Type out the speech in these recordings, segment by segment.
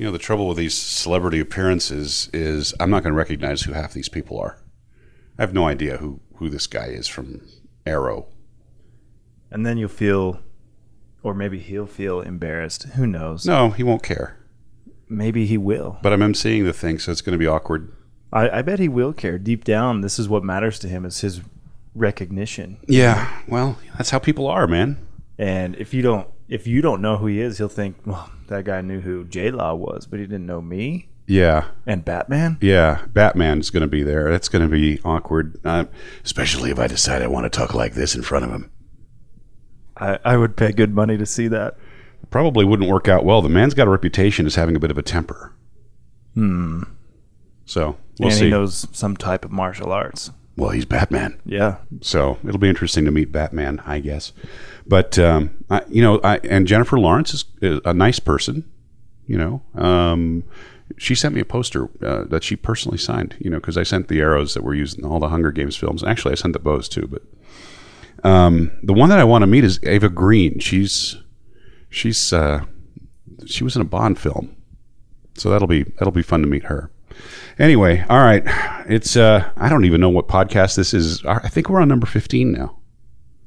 You know, the trouble with these celebrity appearances is I'm not going to recognize who half these people are. I have no idea who, who this guy is from Arrow. And then you'll feel, or maybe he'll feel embarrassed. Who knows? No, he won't care. Maybe he will. But I'm emceeing the thing, so it's going to be awkward. I, I bet he will care. Deep down, this is what matters to him is his recognition. Yeah, well, that's how people are, man. And if you don't if you don't know who he is, he'll think, well, that guy knew who J Law was, but he didn't know me Yeah, and Batman. yeah. Batman's going to be there. That's going to be awkward, uh, especially if I decide I want to talk like this in front of him. I, I would pay good money to see that. Probably wouldn't work out well. The man's got a reputation as having a bit of a temper. Hmm. So we'll and see. he knows some type of martial arts. well, he's Batman. Yeah. So it'll be interesting to meet Batman, I guess. But um, I, you know, I, and Jennifer Lawrence is, is a nice person. You know, um, she sent me a poster uh, that she personally signed. You know, because I sent the arrows that were used in all the Hunger Games films. Actually, I sent the bows too. But um, the one that I want to meet is Ava Green. She's she's uh, she was in a Bond film, so that'll be that'll be fun to meet her. Anyway, all right. It's uh I don't even know what podcast this is. I think we're on number 15 now.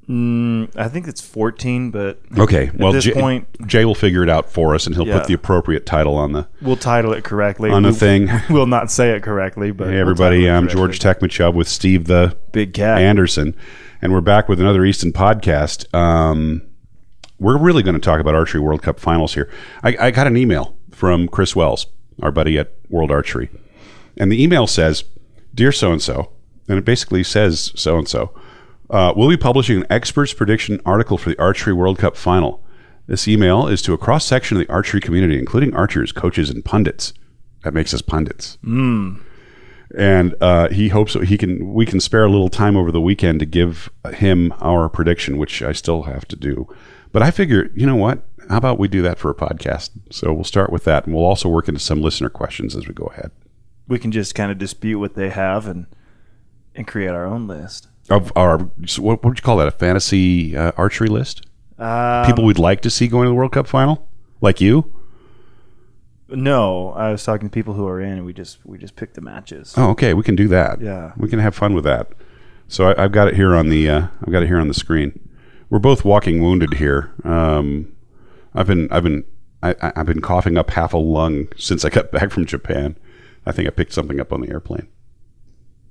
Mm, I think it's 14, but Okay. at well, this Jay, point, Jay will figure it out for us and he'll Yeah. put the appropriate title on the we'll title it correctly. on the We- thing. We'll not say it correctly, but Hey we'll everybody, I'm. George Tekmitchov with Steve the Big Cat. Anderson and we're back with another Easton podcast. Um we're really going to talk about archery World Cup finals here. I, I got an email from Chris Wells, our buddy at World Archery. And the email says, Dear so and so, and it basically says so and so, we'll be publishing an experts prediction article for the Archery World Cup final. This email is to a cross section of the archery community, including archers, coaches, and pundits. That makes us pundits. And uh, he hopes that he can we can spare a little time over the weekend to give him our prediction, which I still have to do. But I figure, you know what? How about we do that for a podcast? So we'll start with that, and we'll also work into some listener questions as we go ahead. we can just kind of dispute what they have and and create our own list. Of our what would you call that? A fantasy uh, archery list? Um, People we'd like to see going to the World Cup final, like you. No, I was talking to people who are in, and we just we just picked the matches. Oh, okay, we can do that. Yeah. we can have fun with that. So I, I've got it here on the uh, I've got it here on the screen. We're both walking wounded here. Um, I've been I've been I, I- I've been coughing up half a lung since I got back from Japan. I think I picked something up on the airplane.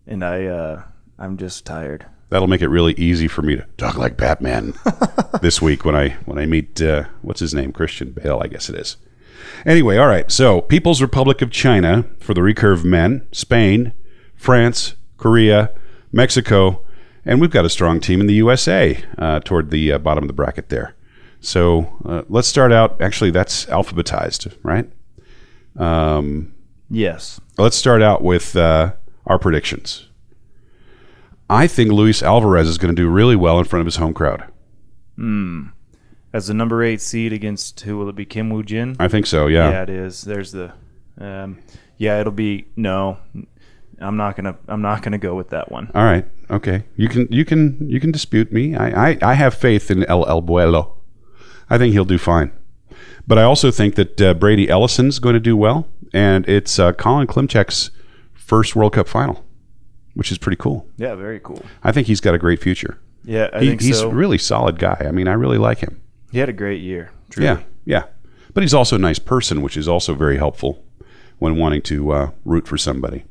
And I uh I'm just tired. That'll make it really easy for me to talk like Batman this week when I when I meet uh, what's his name Christian Bale I guess it is. Anyway, all right. So People's Republic of China for the recurve men, Spain, France, Korea, Mexico, and we've got a strong team in the USA uh, toward the uh, bottom of the bracket there. So uh, let's start out. Actually, that's alphabetized, right? Um, Yes. let's start out with uh, our predictions. I think Luis Alvarez is going to do really well in front of his home crowd. Hmm. As the number eight seed against who will it be? Kim Woo Jin. I think so. Yeah. Yeah. it is. There's the. Um, yeah, it'll be no. I'm not gonna. I'm not gonna go with that one. All right. Okay. You can you can you can dispute me. I I, I have faith in El El Buelo. I think he'll do fine. But I also think that uh, Brady Ellison's going to do well, and it's uh, Colin Klimitchek's first World Cup final, which is pretty cool. Yeah, very cool. I think he's got a great future. Yeah, I He, think he's so. a really solid guy. I mean, I really like him. he had a great year. Truly. Yeah, yeah. But he's also a nice person, which is also very helpful when wanting to uh, root for somebody.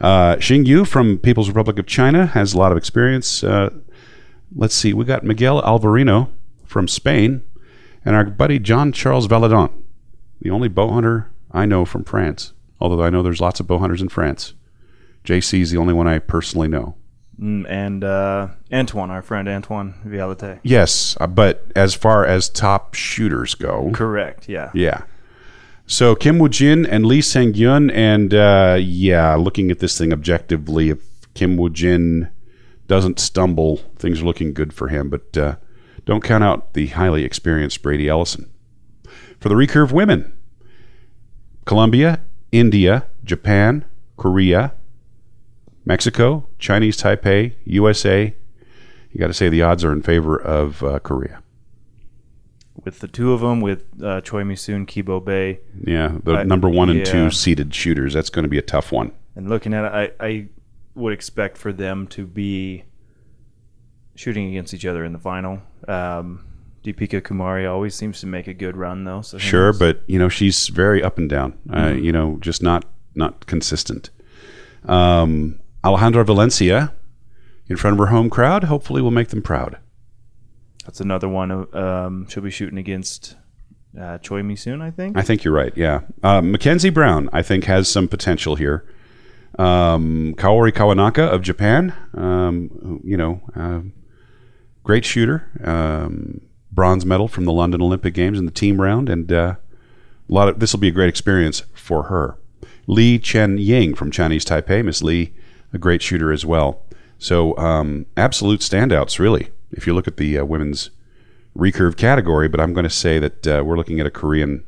Uh, Xing Yu from People's Republic of China has a lot of experience. Uh, let's see, we got Miguel Alvarino from Spain, and our buddy John Charles Valladont, the only bow hunter I know from France. Although I know there's lots of bow hunters in France. JC is the only one I personally know. Mm, and uh, Antoine, our friend Antoine Vialite. Yes, uh, but as far as top shooters go, Correct. Yeah. Yeah. So Kim Woo Jin and Lee Sang Yun, and uh, yeah, looking at this thing objectively, if Kim Woo Jin doesn't stumble, things are looking good for him. But uh, don't count out the highly experienced Brady Ellison. For the recurve women, Colombia, India, Japan, Korea, Mexico, Chinese Taipei, USA. You got to say the odds are in favor of uh, Korea. with the two of them, with uh, Choi Misoon, Ki Bo Bae, Yeah, the I- number one and yeah. two seeded shooters. That's going to be a tough one. and looking at it, I, I would expect for them to be shooting against each other in the final. Um, Deepika Kumari always seems to make a good run, though. So Sure, but you know she's very up and down. Uh, Mm-hmm. you know, just not not consistent. Um, Alejandra Valencia in front of her home crowd. Hopefully, we'll make them proud. that's another one. Um, she'll be shooting against uh, Choi Misoon, I think. I think you're right. Yeah, uh, Mackenzie Brown, I think, has some potential here. Um, Kaori Kawanaka of Japan, um, you know, uh, great shooter, um, bronze medal from the London Olympic Games in the team round, and uh, a lot of this will be a great experience for her. Lee Chen Ying from Chinese Taipei, Miss Lee, a great shooter as well. So um, absolute standouts, really. If you look at the uh, women's recurve category, but I'm going to say that uh, we're looking at a Korean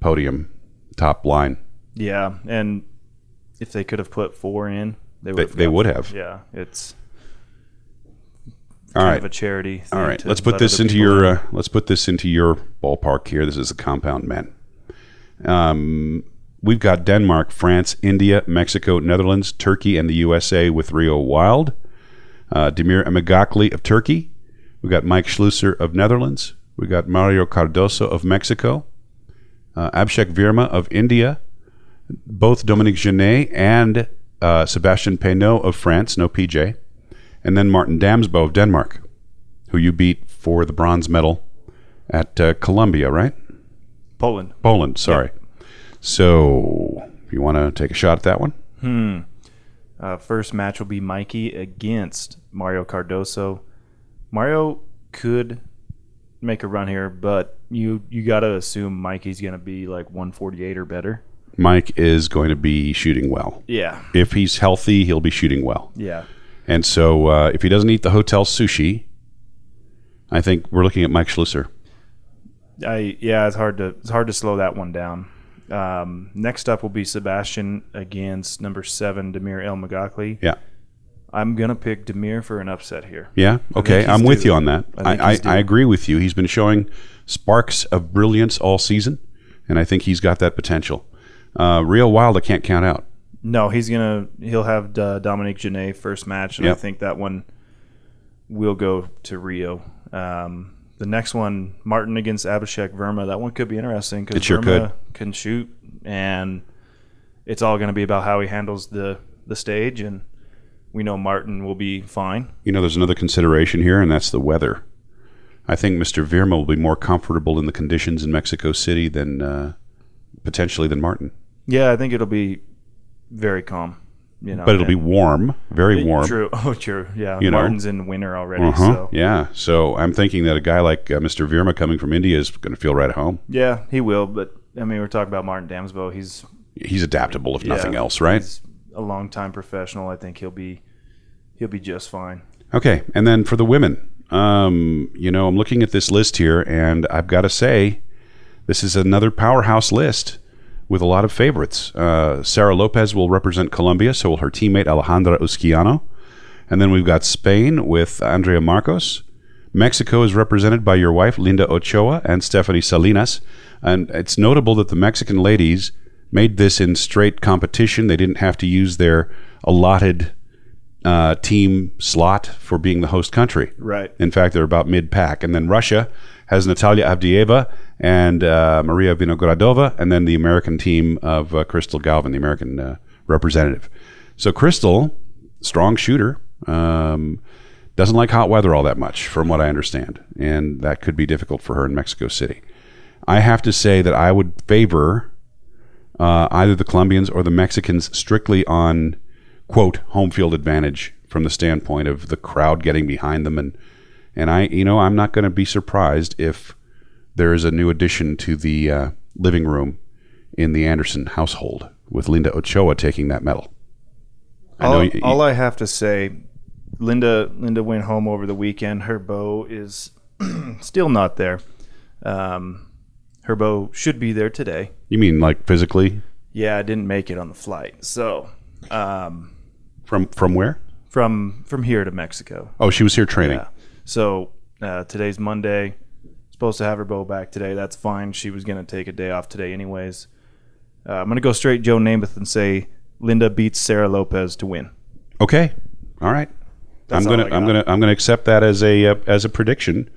podium top line. Yeah, and if they could have put four in, they would. They, have they would have. Yeah, it's All right. of a charity. All right. Let's put this into your uh, let's put this into your ballpark here. This is the compound men. Um, we've got Denmark, France, India, Mexico, Netherlands, Turkey, and the USA with Reo Wilde. Uh, Demir Elmaagacli of Turkey. We've got Mike Schloesser of Netherlands. We've got Mario Cardoso of Mexico. Uh, Abhishek Verma of India. Both Dominique Genet and uh, Sebastian Peineau of France, no PJ. And then Martin Damsbo of Denmark, who you beat for the bronze medal at uh, Colombia, right? Poland. Poland, sorry. So, if you want to take a shot at that one? Uh, first match will be Mikey against Mario Cardoso. Mario could make a run here, but you you got to assume Mikey's going to be like 148 or better. Mike is going to be shooting well. Yeah. If he's healthy, he'll be shooting well. Yeah. And so, uh, if he doesn't eat the hotel sushi, I think we're looking at Mike Schloesser. I yeah, it's hard to it's hard to slow that one down. Um, next up will be Sebastian against number seven Demir Elmaagacli. Yeah. I'm gonna pick Demir for an upset here. Yeah. Okay. I'm with due. you on that. I I, I. Agree with you. He's been showing sparks of brilliance all season, and I think he's got that potential. Uh, Reo Wilde, I can't count out. No, he's gonna he'll have uh, Dominique Genet first match, and Yep. I think that one will go to Rio. Um, the next one, Martin against Abhishek Verma, that one could be interesting because sure Verma can shoot, and it's all going to be about how he handles the the stage, and we know Martin will be fine. You know, there's another consideration here, and that's the weather. I think Mr. Verma will be more comfortable in the conditions in Mexico City than uh, potentially than Martin. Yeah, I think it'll be very calm. You know, But it'll be warm, very warm. True. Oh, true. Yeah, You know. Martin's in winter already, Uh-huh. so Yeah. So I'm thinking that a guy like uh, Mr. Verma coming from India is going to feel right at home. yeah, he will. But I mean, we're talking about Martin Damsbo. He's He's adaptable, if nothing else, right? He's a longtime professional. I think he'll be he'll be just fine. Okay, and then for the women, um, you know, I'm looking at this list here, and I've got to say, this is another powerhouse list with a lot of favorites. Uh, Sarah Lopez will represent Colombia, so will her teammate Alejandra Usquiano. And then we've got Spain with Andrea Marcos. Mexico is represented by your wife, Linda Ochoa, and Stephanie Salinas. And it's notable that the Mexican ladies made this in straight competition. They didn't have to use their allotted uh, team slot for being the host country. Right. In fact, they're about mid pack. And then Russia has Natalia Avdieva and uh, Maria Vinogradova, and then the American team of uh, Crystal Gauvin, the American uh, representative. So Crystal, strong shooter, um, doesn't like hot weather all that much, from what I understand, and that could be difficult for her in Mexico City. I have to say that I would favor uh, either the Colombians or the Mexicans strictly on quote home field advantage from the standpoint of the crowd getting behind them and and I you know I'm not going to be surprised if there is a new addition to the uh, living room in the Anderson household with Linda Ochoa taking that medal. I all, you- all I have to say, Linda Linda went home over the weekend. Her bow is still not there. Um, her bow should be there today. you mean like physically Yeah, I didn't make it on the flight. So, um, from from where? from from here to Mexico. Oh, she was here training. Yeah. So uh, today's Monday. supposed to have her bow back today. That's fine. She was going to take a day off today, anyways. Uh, I'm going to go straight Joe Namath and say Linda beats Sarah Lopez to win. Okay. All right. That's I'm gonna I'm gonna I'm gonna accept that as a uh, as a prediction.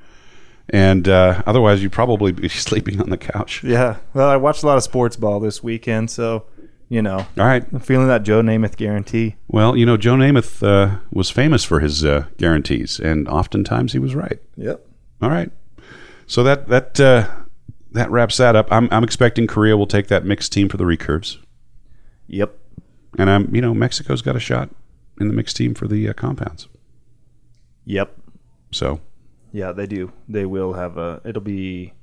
And uh, otherwise, you'd probably be sleeping on the couch. Yeah. Well, I watched a lot of sports ball this weekend, so you know, All right. I'm feeling that Joe Namath guarantee. Well, you know, Joe Namath uh, was famous for his uh, guarantees, and oftentimes he was right. Yep. All right. So that that uh, that wraps that up. I'm I'm expecting Korea will take that mixed team for the recurves, Yep. and I'm you know Mexico's got a shot in the mixed team for the uh, compounds. Yep. So Yeah, they do. They will have a. It'll be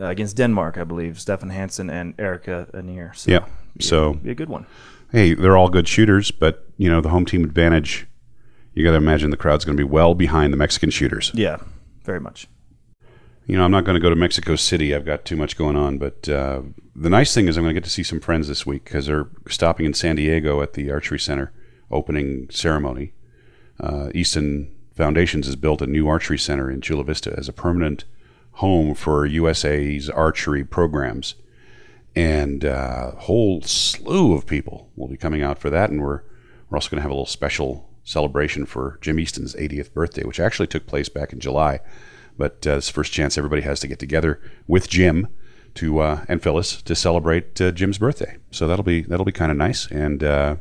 uh, against Denmark, I believe. Stefan Hansen and Erica Anier. So yeah. So be a good one. hey, they're all good shooters, but you know the home team advantage. You got to imagine the crowd's going to be well behind the Mexican shooters. Yeah, very much. You know, I'm not going to go to Mexico City. I've got too much going on. But uh, the nice thing is, I'm going to get to see some friends this week because they're stopping in San Diego at the Archery Center opening ceremony. Uh, Easton Foundations has built a new archery center in Chula Vista as a permanent home for USA's archery programs. And uh, a whole slew of people will be coming out for that. And we're, we're also going to have a little special celebration for Jim Easton's 80th birthday, which actually took place back in July. But uh, it's the first chance everybody has to get together with Jim to uh, and Phyllis to celebrate uh, Jim's birthday. So that'll be that'll be kind of nice, and uh,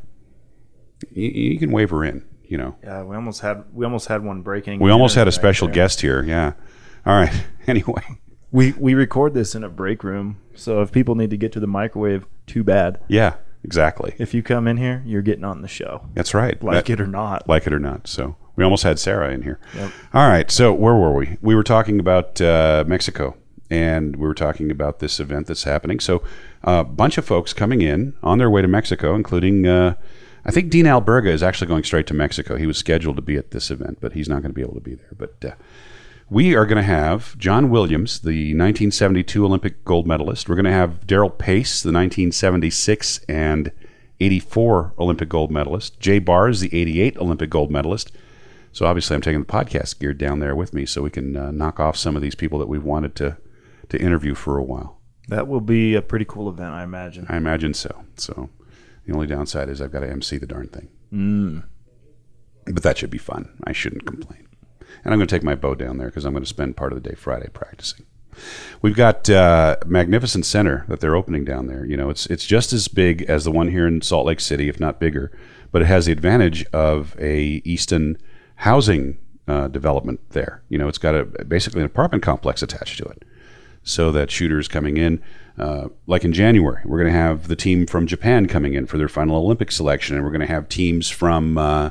you, you can wave her in. You know, Yeah, we almost had we almost had one breaking. we almost had a special there. guest here. Yeah. All right. Anyway, We we record this in a break room, so if people need to get to the microwave, too bad. yeah, exactly. If you come in here, you're getting on the show, That's right. like That- it or not. like it or not. So we almost had Sarah in here. Yep. All right. So where were we? We were talking about uh, Mexico, and we were talking about this event that's happening. So a bunch of folks coming in on their way to Mexico, including. Uh, I think Dean Alberga is actually going straight to Mexico. He was scheduled to be at this event, but he's not going to be able to be there. But uh, we are going to have John Williams, the 1972 Olympic gold medalist. We're going to have Darrell Pace, the 1976 and 84 Olympic gold medalist. Jay Barrs, the 88 Olympic gold medalist. So obviously, I'm taking the podcast gear down there with me, so we can uh, knock off some of these people that we've wanted to to interview for a while. That will be a pretty cool event, I imagine. I imagine so. So the only downside is I've got to MC the darn thing. Mm. But that should be fun. I shouldn't complain. And I'm going to take my bow down there because I'm going to spend part of the day Friday practicing. We've got uh, magnificent center that they're opening down there. You know, it's it's just as big as the one here in Salt Lake City, if not bigger. But it has the advantage of a Easton housing uh, development there. You know, it's got a basically an apartment complex attached to it so that shooters coming in, uh, like in January, we're going to have the team from Japan coming in for their final Olympic selection, and we're going to have teams from, uh,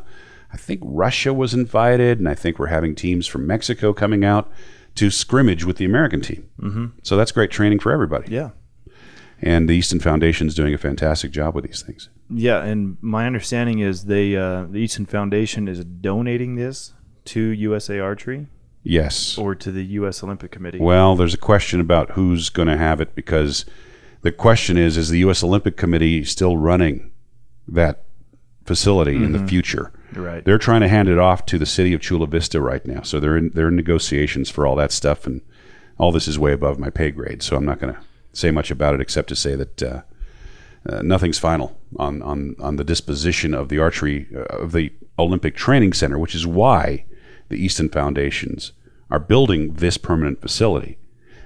I think Russia was invited, and I think we're having teams from Mexico coming out to scrimmage with the American team. Mm-hmm. So that's great training for everybody. Yeah. And the Easton Foundation is doing a fantastic job with these things. Yeah, and my understanding is they uh, the Easton Foundation is donating this to USA Archery Yes. or to the U.S. Olympic Committee. Well, there's a question about who's going to have it because the question is is the U.S. Olympic Committee still running that facility in the future? right. They're trying to hand it off to the city of Chula Vista right now. So they're in, they're in negotiations for all that stuff, and all this is way above my pay grade. So I'm not going to say much about it except to say that uh, uh, nothing's final on, on, on the disposition of the archery uh, of the Olympic Training Center, which is why the Easton Foundations are building this permanent facility.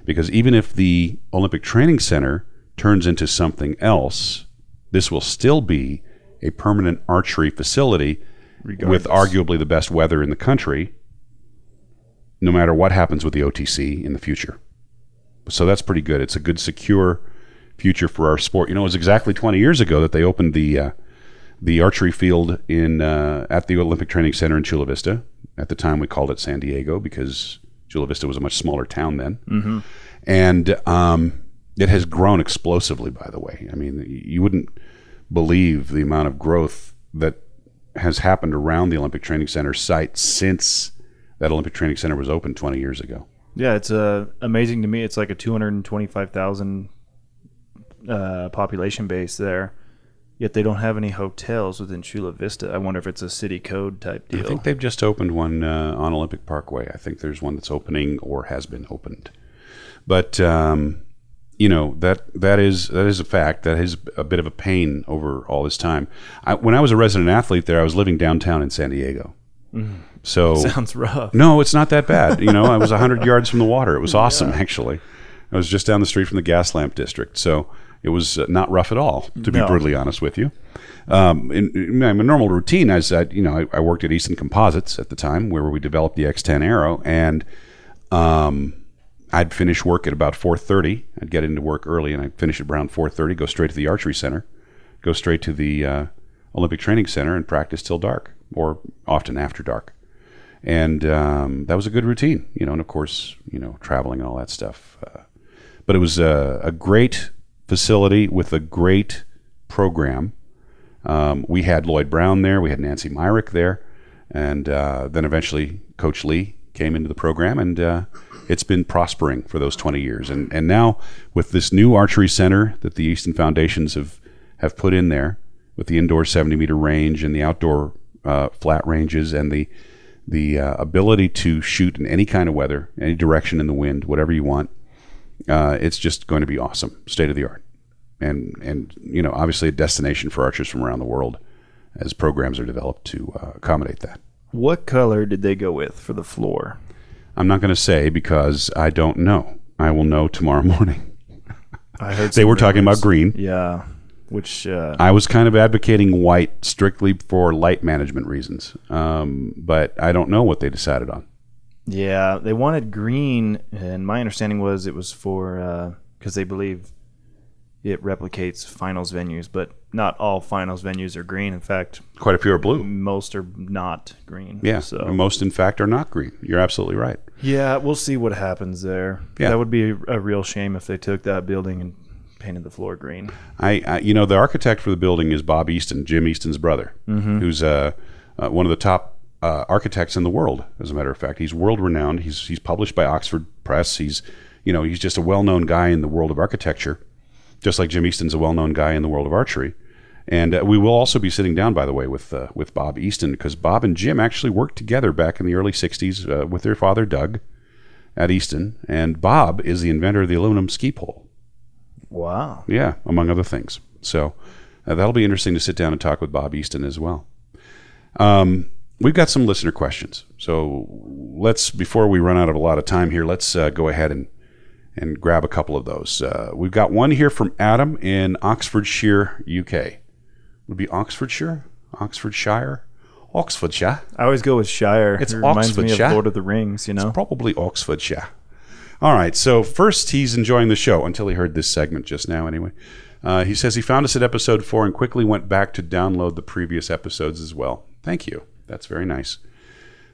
Because even if the Olympic Training Center turns into something else, this will still be a permanent archery facility with arguably the best weather in the country, no matter what happens with the OTC in the future. So that's pretty good. It's a good, secure future for our sport. You know, it was exactly 20 years ago that they opened the uh, the archery field in uh, at the Olympic Training Center in Chula Vista. At the time, we called it San Diego because Chula Vista was a much smaller town then, mm-hmm. and um, it has grown explosively. By the way, I mean you wouldn't believe the amount of growth that has happened around the Olympic Training Center site since that Olympic Training Center was opened 20 years ago. Yeah, it's uh, amazing to me. It's like a 225,000 uh, population base there. Yet they don't have any hotels within Chula Vista. I wonder if it's a city code type deal. I think they've just opened one uh, on Olympic Parkway. I think there's one that's opening or has been opened. But um, you know that that is that is a fact. That is a bit of a pain over all this time. I, when I was a resident athlete there, I was living downtown in San Diego. So Sounds rough. no, it's not that bad. You know, I was 100 yards from the water. It was awesome, actually. I was just down the street from the gas lamp district. So it was uh, not rough at all, to be No. brutally honest with you. Um, in, in my normal routine, I, I, you know, I, I worked at Easton Composites at the time, where we developed the X10 Arrow and um, I'd finish work at about 4:30. I'd get into work early, and I'd finish at around 4:30. Go straight to the archery center, go straight to the uh, Olympic Training Center, and practice till dark, or often after dark and um, that was a good routine, you know. And of course, you know, traveling and all that stuff. Uh, but it was a, a great facility with a great program. Um, we had Lloyd Brown there, we had Nancy Myrick there, and uh, then eventually Coach Lee came into the program, and uh, it's been prospering for those 20 years. And and now with this new archery center that the Easton Foundations have have put in there, with the indoor 70 meter range and the outdoor uh, flat ranges and the the uh, ability to shoot in any kind of weather, any direction in the wind, whatever you want. Uh, it's just going to be awesome, state of the art, and and you know obviously a destination for archers from around the world as programs are developed to uh, accommodate that. What color did they go with for the floor? I'm not going to say because I don't know. I will know tomorrow morning. I heard They were talking about green. Yeah, which uh, I was kind of advocating white strictly for light management reasons, um, but I don't know what they decided on. yeah they wanted green, and my understanding was it was for because they believe it replicates finals venues, but not all finals venues are green. In fact, Quite a few are blue. most are not green. Yeah, So most in fact are not green. You're absolutely right. Yeah, we'll see what happens there. Yeah. that would be a, a real shame if they took that building and painted the floor green. I, I you know, the architect for the building is Bob Easton, Jim Easton's brother, who's uh, uh, one of the top uh, architects in the world. As a matter of fact, he's world renowned. He's he's published by Oxford Press. He's you know he's just a well known guy in the world of architecture, just like Jim Easton's a well known guy in the world of archery. And uh, we will also be sitting down, by the way, with uh, with Bob Easton because Bob and Jim actually worked together back in the early '60s uh, with their father Doug at Easton, and Bob is the inventor of the aluminum ski pole. Wow. Yeah, among other things. So uh, that'll be interesting to sit down and talk with Bob Easton as well. Um, we've got some listener questions. So let's, before we run out of a lot of time here, let's uh, go ahead and, and grab a couple of those. Uh, we've got one here from Adam in Oxfordshire, UK. Would be Oxfordshire? Oxfordshire? Oxfordshire? I always go with Shire. It's it reminds me Oxfordshire. of Lord of the Rings. You know. Probably Oxfordshire. All right. So first, he's enjoying the show until he heard this segment just now. Anyway, uh, he says he found us at episode four and quickly went back to download the previous episodes as well. Thank you. That's very nice.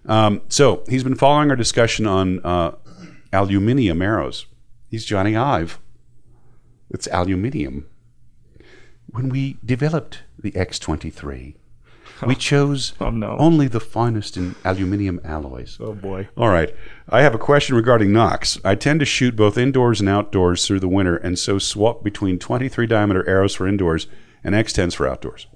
Um, so he's been following our discussion on uh, aluminium arrows. He's Jony Ive. It's aluminium. When we developed the X23, we chose Oh, no. only the finest in aluminium alloys. Oh boy. All right. I have a question regarding nocks. I tend to shoot both indoors and outdoors through the winter, and so swap between 23 diameter arrows for indoors and X10s for outdoors.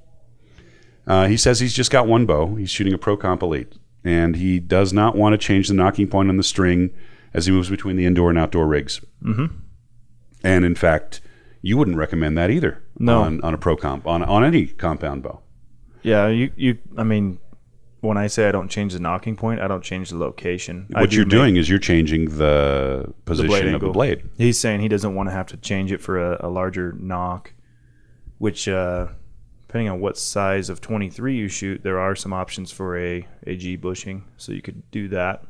Uh, he says he's just got one bow. He's shooting a Pro Comp Elite, and he does not want to change the nocking point on the string as he moves between the indoor and outdoor rigs. Mm-hmm. And in fact, you wouldn't recommend that either No. on, on a Pro Comp, on, on any compound bow. Yeah, you you. I mean, when I say I don't change the nocking point, I don't change the location. What do you're doing is you're changing the the position blade of the blade. He's saying he doesn't want to have to change it for a, a larger nock, which uh, depending on what size of 23 you shoot, there are some options for a a G bushing, so you could do that.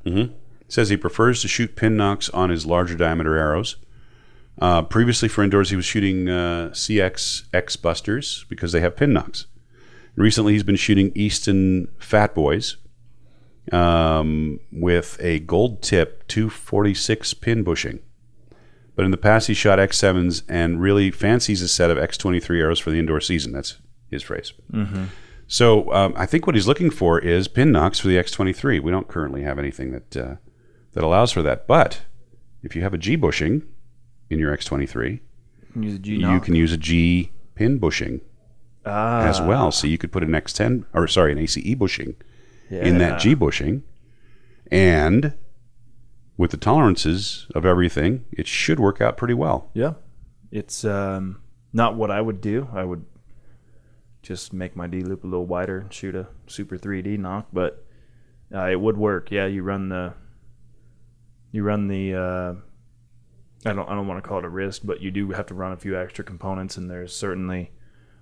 says he prefers to shoot pin nocks on his larger diameter arrows. Uh, previously, for indoors, he was shooting uh, CX X Busters because they have pin nocks. Recently, he's been shooting Easton Fat Boys um, with a gold tip 246 pin bushing. But in the past, he shot X7s and really fancies a set of X23 arrows for the indoor season. That's his phrase. So um, I think what he's looking for is pin nocks for the X23. We don't currently have anything that uh, that allows for that. But if you have a G bushing in your X23, Use a G you can use a G pin bushing Ah, as well. So you could put an X10 or sorry, an ACE bushing in that G bushing, and with the tolerances of everything, it should work out pretty well. Yeah, it's um, not what I would do. I would just make my D loop a little wider and shoot a super 3D nock, but uh, it would work. Yeah, you run the you run the uh, I don't I don't want to call it a risk, but you do have to run a few extra components, and there's certainly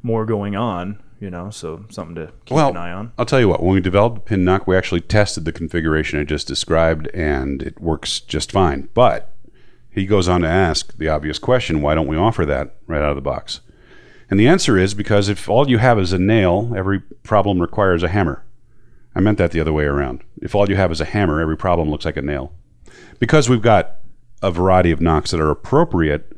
more going on. You know, so something to keep Well, an eye on. I'll tell you what, when we developed pin nock, we actually tested the configuration I just described, and it works just fine. But he goes on to ask the obvious question why don't we offer that right out of the box? And the answer is because if all you have is a nail, every problem requires a hammer. I meant that the other way around. If all you have is a hammer, every problem looks like a nail. Because we've got a variety of nocks that are appropriate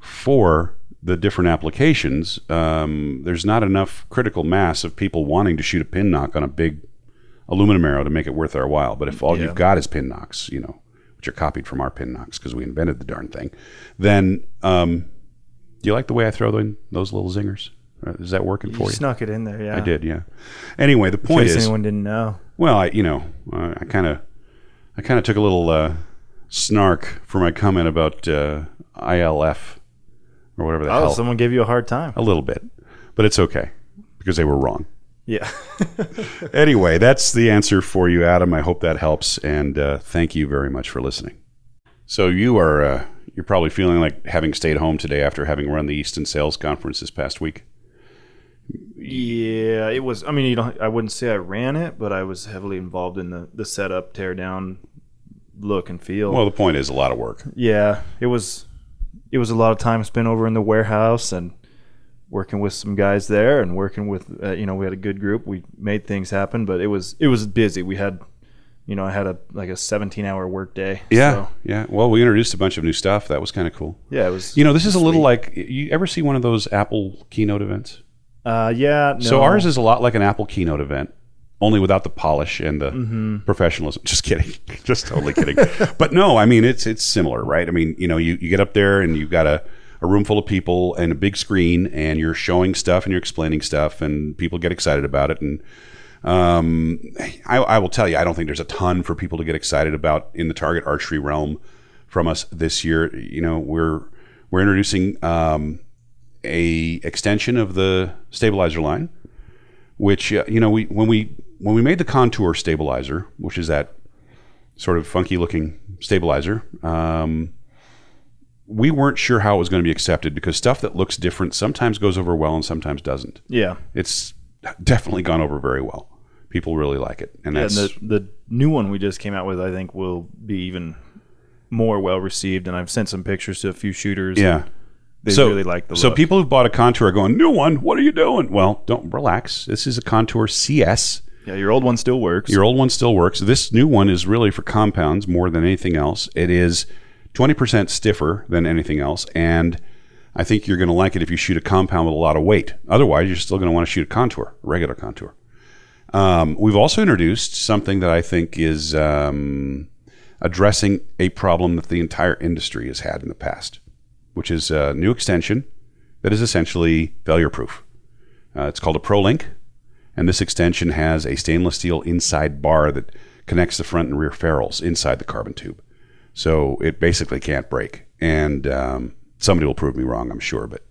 for the different applications, um, there's not enough critical mass of people wanting to shoot a pin nock on a big aluminum arrow to make it worth our while. But if all Yeah. you've got is pin nocks, you know, which are copied from our pin nocks because we invented the darn thing, then um, do you like the way I throw in those little zingers? Uh, Is that working You for you? snuck it in there, yeah. I did, yeah. Anyway, the In point case is, anyone didn't know. well, I you know, I kind of, I kind of took a little uh, snark for my comment about uh, ILF or whatever the Oh, hell, someone gave you a hard time. a little bit, but it's okay because they were wrong. Yeah. Anyway, that's the answer for you, Adam. I hope that helps, and uh, thank you very much for listening. So you are, uh, you're probably feeling like having stayed home today after having run the Easton Sales Conference this past week. Yeah, it was. I mean, you don't. I wouldn't say I ran it, but I was heavily involved in the the setup, tear down, look and feel. Well, the point is a lot of work. yeah, it was. It was a lot of time spent over in the warehouse and working with some guys there, and working with. Uh, you know, we had a good group. We made things happen, but it was it was busy. We had, you know, I had a like a 17 hour work day. Yeah, so, yeah. Well, we introduced a bunch of new stuff. That was kind of cool. yeah. It was. You know, this is a little like you ever see one of those Apple keynote events? Uh, yeah. No. So ours is a lot like an Apple keynote event, only without the polish and the Mm-hmm. professionalism. Just kidding, just totally kidding. but no, I mean it's it's similar, right? I mean, you know, you, you get up there and you've got a, a room full of people and a big screen, and you're showing stuff and you're explaining stuff, and people get excited about it. And um, I, I will tell you, I don't think there's a ton for people to get excited about in the target archery realm from us this year. You know, we're we're introducing um, a extension of the stabilizer line, which uh, you know we when we when we made the contour stabilizer, which is that sort of funky looking stabilizer, um, we weren't sure how it was going to be accepted because stuff that looks different sometimes goes over well and sometimes doesn't. Yeah. It's definitely gone over very well. People really like it, and Yeah, and the the new one we just came out with, I think, will be even more well received. And I've sent some pictures to a few shooters. yeah. they so, really like the so look. people who bought a contour are going new one. What are you doing? Well, don't relax. This is a contour CS. Yeah, your old one still works. Your old one still works. This new one is really for compounds more than anything else. It is 20% stiffer than anything else, and I think you're going to like it if you shoot a compound with a lot of weight. Otherwise, you're still going to want to shoot a contour, regular contour. Um, we've also introduced something that I think is um, addressing a problem that the entire industry has had in the past, which is a new extension that is essentially failure proof. Uh, it's called a ProLink, and this extension has a stainless steel inside bar that connects the front and rear ferrules inside the carbon tube. So it basically can't break. And um, somebody will prove me wrong, I'm sure, but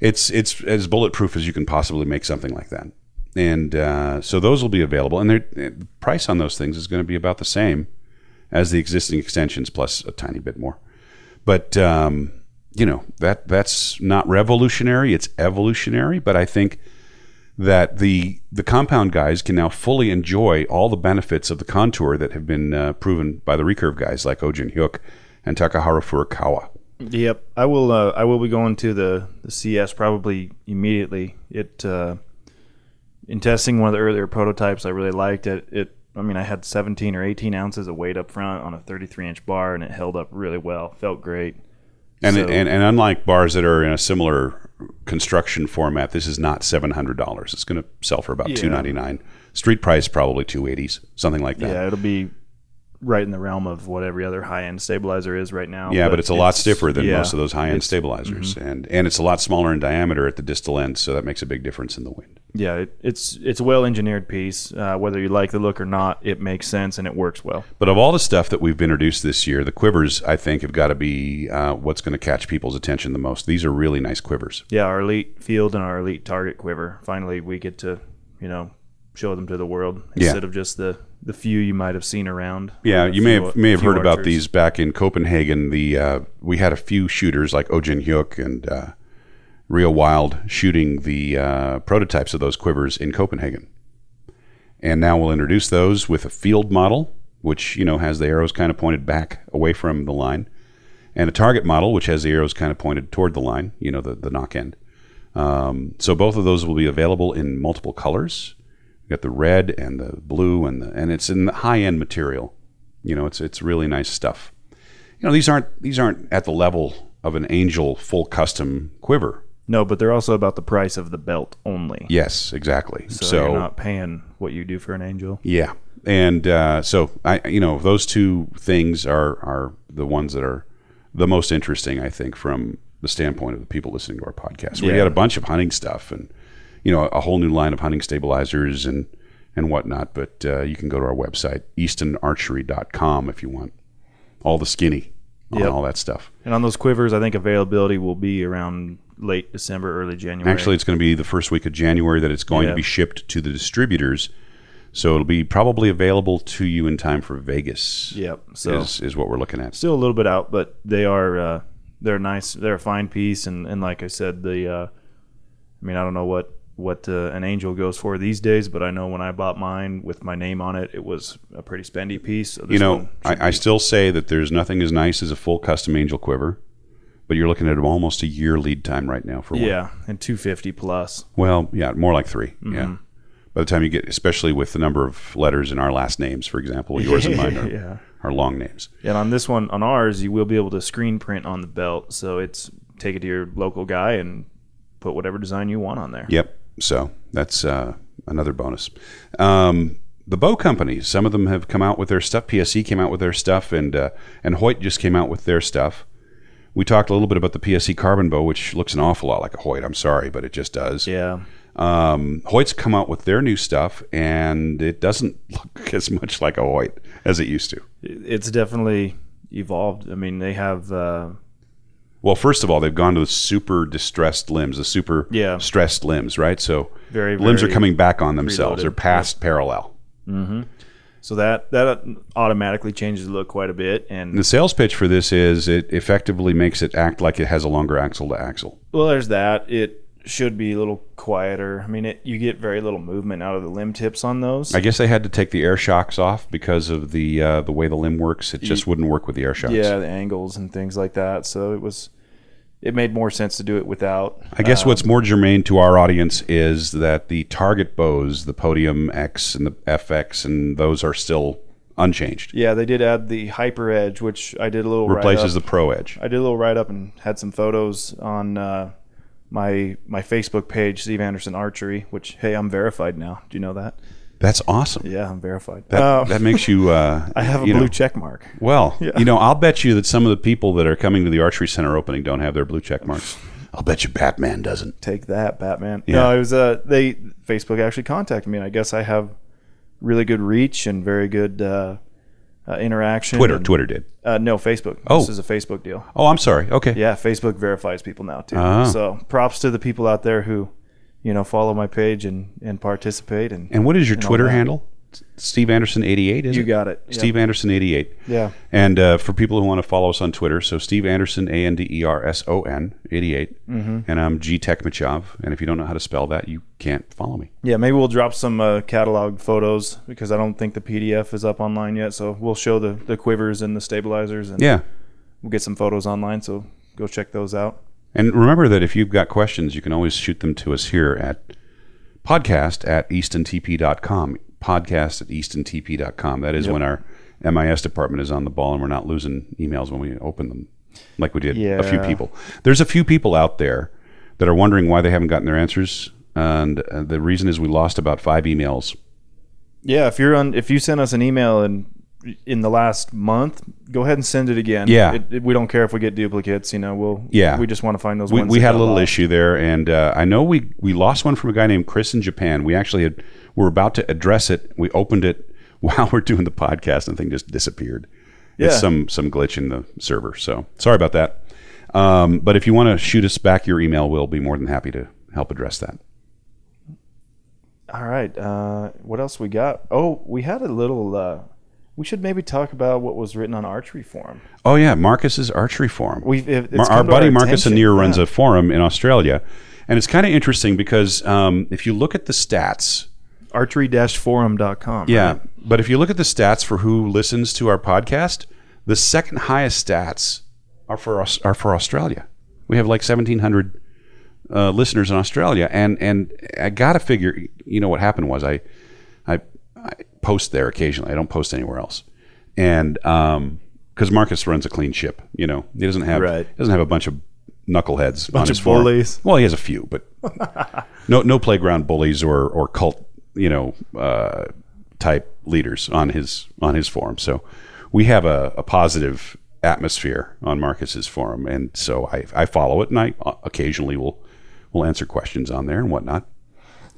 it's it's as bulletproof as you can possibly make something like that. And uh, so those will be available, and the price on those things is going to be about the same as the existing extensions, plus a tiny bit more. But um, you know that that's not revolutionary; it's evolutionary. But I think that the the compound guys can now fully enjoy all the benefits of the contour that have been uh, proven by the recurve guys like Ojin Hyuk and Takaharu Furukawa. Yep, I will. Uh, I will be going to the, the CS probably immediately. It uh, in testing one of the earlier prototypes, I really liked it. It, I mean, I had 17 or 18 ounces of weight up front on a 33 inch bar, and it held up really well. Felt great. And, So- and and unlike bars that are in a similar construction format, this is not seven hundred dollars. It's going to sell for about Yeah. two ninety nine. Street price probably two eighties, something like that. Yeah, it'll be right in the realm of what every other high end stabilizer is right now. Yeah, but, it's a lot stiffer than yeah, most of those high end it's- mm-hmm. stabilizers, and and it's a lot smaller in diameter at the distal end, so that makes a big difference in the wind. Yeah, it, it's it's a well engineered piece. Uh, whether you like the look or not, it makes sense and it works well. But of all the stuff that we've introduced this year, the quivers I think have got to be uh, what's going to catch people's attention the most. These are really nice quivers. Yeah, our elite field and our elite target quiver. Finally, we get to you know show them to the world Yeah. instead of just the the few you might have seen around. Yeah, you may have may have heard about these back in Copenhagen. The uh, we had a few shooters like Ojin Hyuk and uh, Reo Wilde shooting the uh, prototypes of those quivers in Copenhagen, and now we'll introduce those with a field model, which you know has the arrows kind of pointed back away from the line, and a target model which has the arrows kind of pointed toward the line. You know the the nock end. Um, so both of those will be available in multiple colors. You got the red and the blue and the, and it's in the high end material. You know, it's it's really nice stuff. You know, these aren't these aren't at the level of an Angel full custom quiver. No, but they're also about the price of the belt only. Yes, exactly. So, So, you're not paying what you do for an angel. yeah, and uh, so I you know those two things are are the ones that are the most interesting I think from the standpoint of the people listening to our podcast. We Yeah. had a bunch of hunting stuff and you know a whole new line of hunting stabilizers and and whatnot. But uh, you can go to our website eastonarchery.com if you want all the skinny on Yep. all that stuff. And on those quivers, I think availability will be around late December, early January. Actually, it's going to be the first week of January that it's going Yeah. to be shipped to the distributors. So it'll be probably available to you in time for Vegas. yep. So is, is what we're looking at. still a little bit out, but they are uh, they're nice. They're a fine piece, and, and like I said, the uh, I mean I don't know what what uh, an angel goes for these days, but I know when I bought mine with my name on it, it was a pretty spendy piece. So You know, I, I still say that there's nothing as nice as a full custom angel quiver, but you're looking at almost a year lead time right now for one. yeah, and two fifty plus. Well, yeah, more like 3 Mm-hmm. Yeah. By the time you get, especially with the number of letters in our last names, for example, yours and mine are, yeah. are long names. And on this one, on ours, you will be able to screen print on the belt. So it's take it to your local guy and put whatever design you want on there. Yep. So that's uh, another bonus. Um, the bow companies, some of them have come out with their stuff. PSE came out with their stuff, and uh, and Hoyt just came out with their stuff. We talked a little bit about the PSE carbon bow, which looks an awful lot like a Hoyt. I'm sorry, but it just does. Yeah. Um, Hoyt's come out with their new stuff, and it doesn't look as much like a Hoyt as it used to. It's definitely evolved. I mean, they have. Uh, Well, first of all, they've gone to the super distressed limbs, the super Yeah. stressed limbs, right? So Very, limbs are coming back on themselves. They're past parallel. So that that automatically changes the look quite a bit. And The sales pitch for this is it effectively makes it act like it has a longer axle to axle. well, there's that. It should be a little quieter. I mean, it, you get very little movement out of the limb tips on those. I guess they had to take the air shocks off because of the uh, the way the limb works. It just wouldn't work with the air shocks. yeah, the angles and things like that. So it was. It made more sense to do it without. I guess what's more germane to our audience is that the target bows, the Podium X and the FX, and those are still unchanged. Yeah, they did add the Hyper Edge, which I did a little Replaces the Pro Edge. I did a little write up and had some photos on uh, my my Facebook page, Steve Anderson Archery. Which hey, I'm verified now. Do you know that? That's awesome. Yeah, I'm verified. That, Uh, that makes you. Uh, I have a blue know- check mark. Well, Yeah. you know, I'll bet you that some of the people that are coming to the archery center opening don't have their blue check marks. I'll bet you Batman doesn't. Take that, Batman. Yeah. No, it was uh they Facebook actually contacted me, and I guess I have really good reach and very good uh, uh, interaction. Twitter, and- Twitter did. Uh, no, Facebook. Oh. This is a Facebook deal. Oh, I'm sorry. Okay. Yeah, Facebook verifies people now too. Ah. So props to the people out there who, you know, follow my page and and participate and And what is your Twitter handle? Steve Anderson 88 is you it? got it. Yep. Steve Anderson 88. Yeah. And uh, for people who want to follow us on Twitter, so Steve Anderson, A N D E R S O N 88. Mm-hmm. And I'm G Tekmitchov. And if you don't know how to spell that, you can't follow me. Yeah, maybe we'll drop some uh, catalog photos because I don't think the PDF is up online yet. So we'll show the, the quivers and the stabilizers and Yeah. we'll get some photos online. So go check those out. And remember that if you've got questions, you can always shoot them to us here at podcast at eastontp.com. Podcast at eastontp.com. That is Yep. when our MIS department is on the ball and we're not losing emails when we open them, like we did a few people. There's a few people out there that are wondering why they haven't gotten their answers. And uh, the reason is we lost about five emails. Yeah, if you're on, if you send us an email and in the last month, go ahead and send it again. Yeah. It, it- we don't care if we get duplicates. You know, we'll. Yeah. We just want to find those. we, ones we had a little lost. issue there, and uh, I know we we lost one from a guy named Chris in Japan. We actually had we were about to address it. We opened it while we're doing the podcast, and the thing just disappeared. It's Yeah. some some glitch in the server. So sorry about that. Um, but if you want to shoot us back your email, we'll be more than happy to help address that. All right. Uh, what else we got? Oh, we had a little. Uh, we should maybe talk about what was written on Archery Forum. Oh yeah, Marcus's archery forum. We it, Mar- it's our buddy Marcus attention. Anir runs Yeah. a forum in Australia, and it's kind of interesting because um, if you look at the stats, archery-forum.com. yeah, right? but if you look at the stats for who listens to our podcast, the second highest stats are for us are for Australia. We have like seventeen hundred uh, listeners in Australia, and and I gotta figure, you know, what happened was I post there occasionally. I don't post anywhere else, and um, because Marcus runs a clean ship, you know, he doesn't have Right. doesn't have a bunch of knuckleheads, on his forum. bullies. Well, he has a few, but no no playground bullies or or cult, you know, uh, type leaders on his on his forum. So we have a, a positive atmosphere on Marcus's forum, and so I, I follow it, and I occasionally will will answer questions on there and whatnot.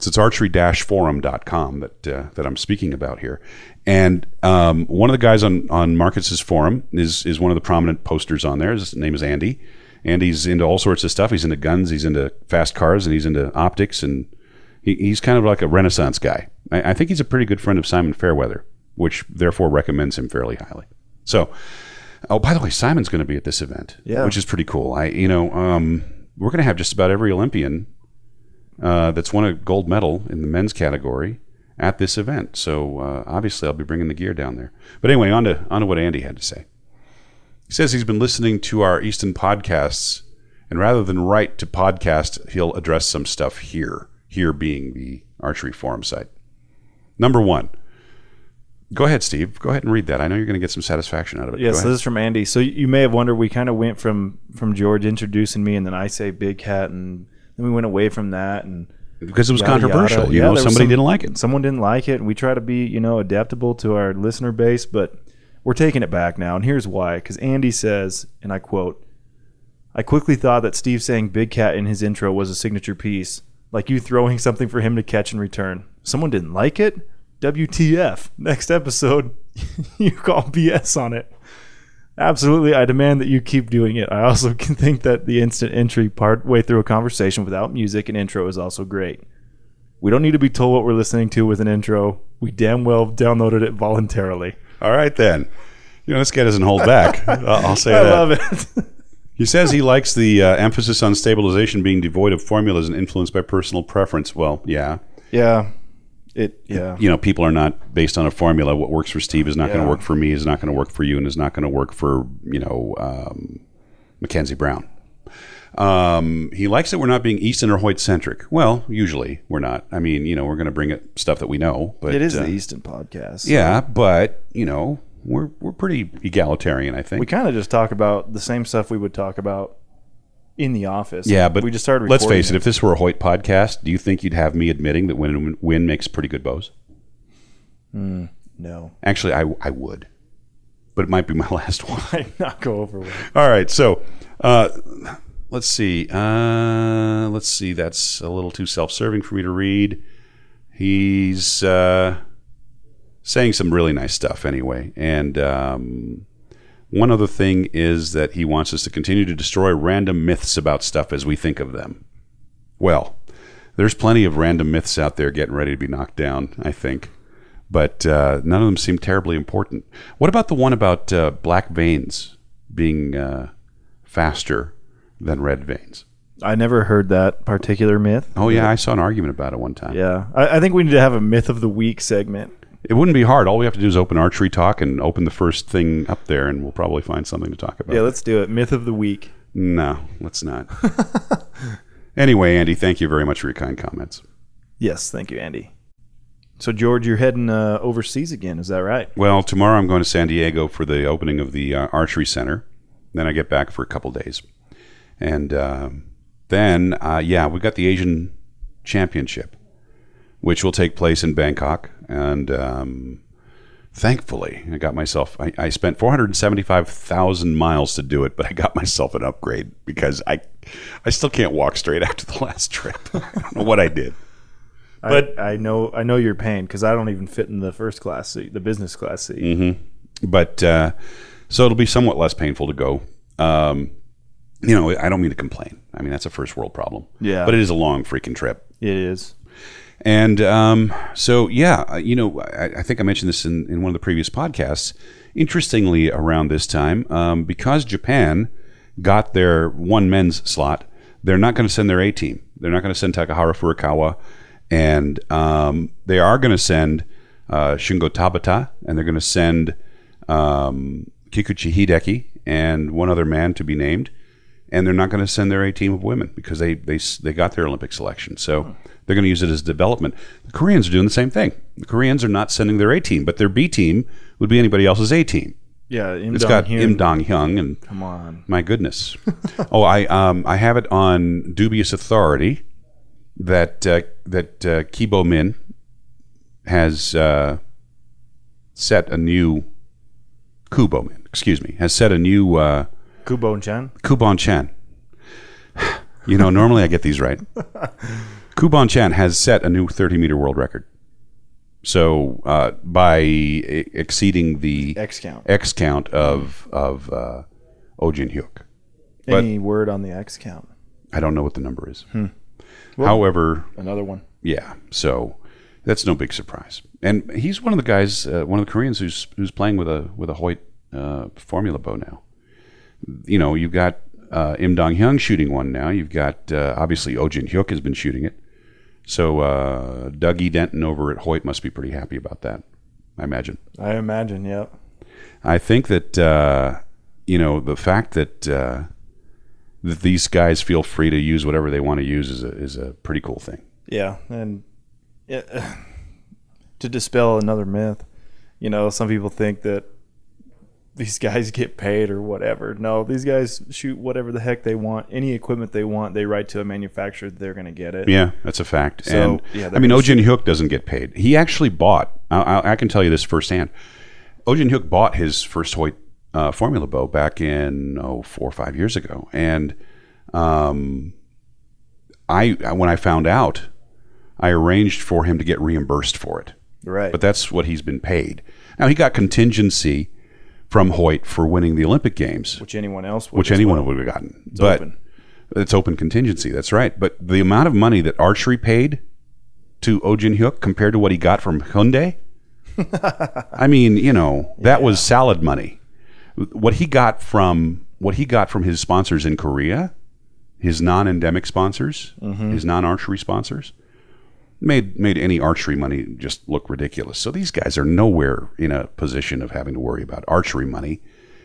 So it's archery-forum.com that uh, that I'm speaking about here. And um, one of the guys on on Marcus's forum is is one of the prominent posters on there. His name is Andy. Andy's into all sorts of stuff. He's into guns. He's into fast cars, and he's into optics. And he, he's kind of like a renaissance guy. I, I think he's a pretty good friend of Simon Fairweather, which therefore recommends him fairly highly. So, oh, by the way, Simon's going to be at this event, Yeah. which is pretty cool. I, you know, um, we're going to have just about every Olympian uh, that's won a gold medal in the men's category at this event. So uh, obviously, I'll be bringing the gear down there. But anyway, on to on to what Andy had to say. He says he's been listening to our Easton podcasts, and rather than write to podcast, he'll address some stuff here. Here being the archery forum site. Number one. Go ahead, Steve. Go ahead and read that. I know you're going to get some satisfaction out of it. So this is from Andy. So you may have wondered, we kind of went from from George introducing me, and then I say Big Cat, and then we went away from that, and because it was yada, controversial. yada. You Yeah, know, somebody some- didn't like it. someone didn't like it, and we try to be, you know, adaptable to our listener base, but we're taking it back now, and here's why. Because Andy says, and I quote, "I quickly thought that Steve saying Big Cat in his intro was a signature piece, like you throwing something for him to catch and return. Someone didn't like it. WTF? Next episode, you call BS on it." Absolutely, I demand that you keep doing it. I also can think that the instant entry part way through a conversation without music and intro is also great. We don't need to be told what we're listening to with an intro. We damn well downloaded it voluntarily. All right, then. You know, this guy doesn't hold back. I'll say I that. I love it. He says he likes the uh, emphasis on stabilization being devoid of formulas and influenced by personal preference. Well, yeah. yeah. It yeah. You know, people are not based on a formula. What works for Steve is not going to work for me, is not going to work for you, and is not going to work for, you know, um, Mackenzie Brown. Um, he likes that we're not being Easton or Hoyt centric. Well, usually we're not. I mean, you know, we're going to bring it stuff that we know, but It is uh, the Easton podcast. yeah, but you know, we're we're pretty egalitarian, I think. We kind of just talk about the same stuff we would talk about in the office. Yeah, but we just started. Let's face it. If this were a Hoyt podcast, do you think you'd have me admitting that Win Win makes pretty good bows? no, Actually, I I would, but it might be my last one. I not go over with. All right, so uh, let's see. Uh, let's see. That's a little too self-serving for me to read. He's uh, saying some really nice stuff anyway, and um, one other thing is that he wants us to continue to destroy random myths about stuff as we think of them. Well, there's plenty of random myths out there getting ready to be knocked down. I think. But uh, none of them seem terribly important. What about the one about uh, black vanes being uh, faster than red vanes? I never heard that particular myth. Oh yeah, I saw an argument about it one time. Yeah, I, I think we need to have a myth of the week segment. It wouldn't be hard. All we have to do is open archery talk and open the first thing up there, and we'll probably find something to talk about. Yeah, let's do it. Myth of the week. no, let's not. anyway, Andy, thank you very much for your kind comments. Yes, thank you, Andy. So George, you're heading uh, overseas again. Is that right? Well, tomorrow I'm going to San Diego for the opening of the uh, archery center. Then I get back for a couple days, and um then uh, yeah, we've got the Asian Championship, which will take place in Bangkok, and um, thankfully, I got myself. I, I spent four hundred seventy-five thousand miles to do it, but I got myself an upgrade because I, I still can't walk straight after the last trip. I don't know what I did. But I, know I know your pain because I don't even fit in the first class seat, the business class seat. Mm-hmm. But uh, so it'll be somewhat less painful to go. Um, you know, I don't mean to complain. I mean that's a first world problem. Yeah. but it is a long freaking trip. It is. And um, so, yeah, uh, you know, I, I think I mentioned this in, in one of the previous podcasts. Interestingly, around this time, um, because Japan got their one men's slot, they're not going to send their A team. They're not going to send Takaharu Furukawa, and um, they are going to send uh, Shingo Tabata, and they're going to send um, Kikuchi Hideki and one other man to be named and they're not going to send their A team of women because they they they got their Olympic selection. So they're going to use it as development. The Koreans are doing the same thing. The Koreans are not sending their A team, but their B team would be anybody else's A team. Yeah, Im It's got Im Dong Hyung and Come on. my goodness. oh, I um I have it on dubious authority that uh, that uh, Kibo Min has uh, set a new Kubo Min, excuse me, has set a new Kubo and Chan. Kuban Chan. You know, normally I get these right. Ku Bon Chan has set a new 30 meter world record. So uh, by e- exceeding the X count. X count of of uh, Ojin Hyuk. But Any word on the X count? I don't know what the number is. However, Another one. yeah, so that's no big surprise. And he's one of the guys, uh, one of the Koreans who's who's playing with a with a Hoyt uh, formula bow now. You know, you've got uh, Im Dong Hyung shooting one now. You've got uh, obviously Oh Jin Hyuk has been shooting it. So uh, Dougie Denton over at Hoyt must be pretty happy about that. I imagine. I imagine. Yep. I think that uh, you know the fact that uh, that these guys feel free to use whatever they want to use is a is a pretty cool thing. Yeah, and it, to dispel another myth, you know, some people think that these guys get paid or whatever. No, these guys shoot whatever the heck they want, any equipment they want. They write to a manufacturer, they're going to get it. Yeah, that's a fact. So, and yeah, I mean, Ojin Hook doesn't get paid. He actually bought. I, I, I can tell you this firsthand. Ojin Hook bought his first Hoyt uh, formula bow back in oh four or five years ago, and um, I when I found out, I arranged for him to get reimbursed for it. Right. But that's what he's been paid. Now he got contingency from Hoyt for winning the Olympic Games, which anyone else would. which anyone would have gotten. It's but open. it's open contingency. That's right. But the amount of money that archery paid to oh Ojin Hyuk compared to what he got from Hyundai, I mean, you know, that was salad money. What he got from what he got from his sponsors in Korea, his non-endemic sponsors, mm-hmm. his non-archery sponsors, made made any archery money just look ridiculous. So these guys are nowhere in a position of having to worry about archery money.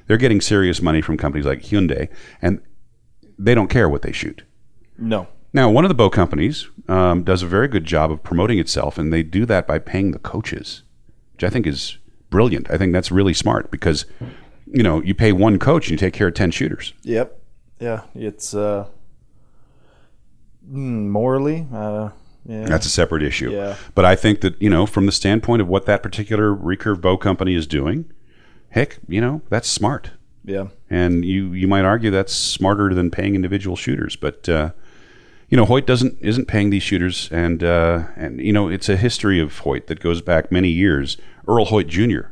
They're getting serious money from companies like Hyundai, and they don't care what they shoot. No. Now, one of the bow companies um, does a very good job of promoting itself, and they do that by paying the coaches, which I think is brilliant. I think that's really smart because, you know, you pay one coach and you take care of 10 shooters. Yep. Yeah. It's uh, mm, morally. Uh, yeah. That's a separate issue. Yeah. But I think that, you know, from the standpoint of what that particular recurve bow company is doing, heck, you know, that's smart. yeah. And you, you might argue that's smarter than paying individual shooters. But, uh, you know, Hoyt doesn't isn't paying these shooters, and uh, and you know it's a history of Hoyt that goes back many years. Earl Hoyt Jr.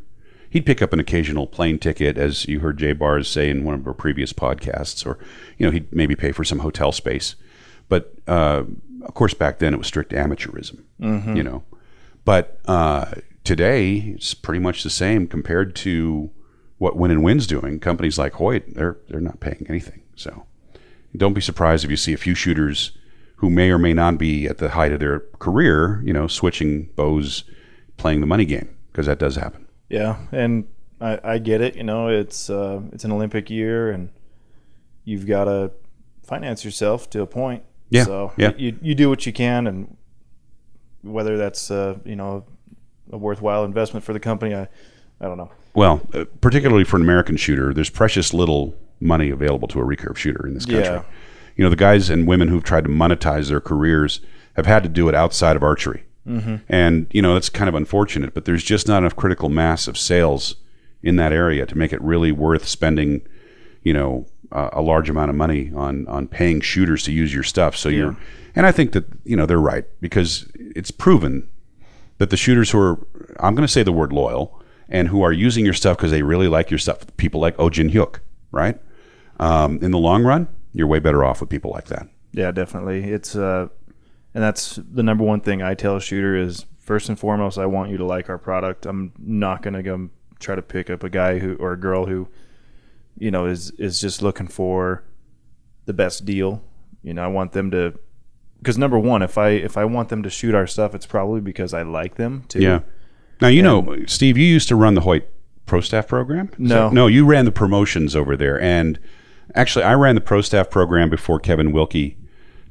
He'd pick up an occasional plane ticket, as you heard Jay Barrs say in one of our previous podcasts, or you know he'd maybe pay for some hotel space. But uh, of course, back then it was strict amateurism, you know. But uh, today it's pretty much the same compared to what Win and Win's doing. Companies like Hoyt, they're they're not paying anything. So don't be surprised if you see a few shooters who may or may not be at the height of their career, you know, switching bows, playing the money game because that does happen. Yeah, and I, I get it. You know, it's uh, it's an Olympic year, and you've got to finance yourself to a point. Yeah, So yeah. you you do what you can, and whether that's uh, you know a worthwhile investment for the company, I I don't know. Well, uh, particularly for an American shooter, there's precious little money available to a recurve shooter in this country. Yeah. You know, the guys and women who've tried to monetize their careers have had to do it outside of archery. And you know that's kind of unfortunate, but there's just not enough critical mass of sales in that area to make it really worth spending, you know, uh, a large amount of money on on paying shooters to use your stuff. So you're, and I think that you know they're right because it's proven that the shooters who are, I'm going to say the word loyal, and who are using your stuff because they really like your stuff, people like Oh Jin Hyuk, right? Um, in the long run, you're way better off with people like that. Yeah, definitely. It's uh, and that's the number one thing I tell a shooter is first and foremost, I want you to like our product. I'm not gonna go try to pick up a guy who or a girl who, you know, is is just looking for the best deal. You know, I want them to because number one, if I if I want them to shoot our stuff, it's probably because I like them too. Yeah. Now you know, Steve, you used to run the Hoyt Pro Staff program. Is No. that- no, you ran the promotions over there, and actually, I ran the Pro Staff program before Kevin Wilkie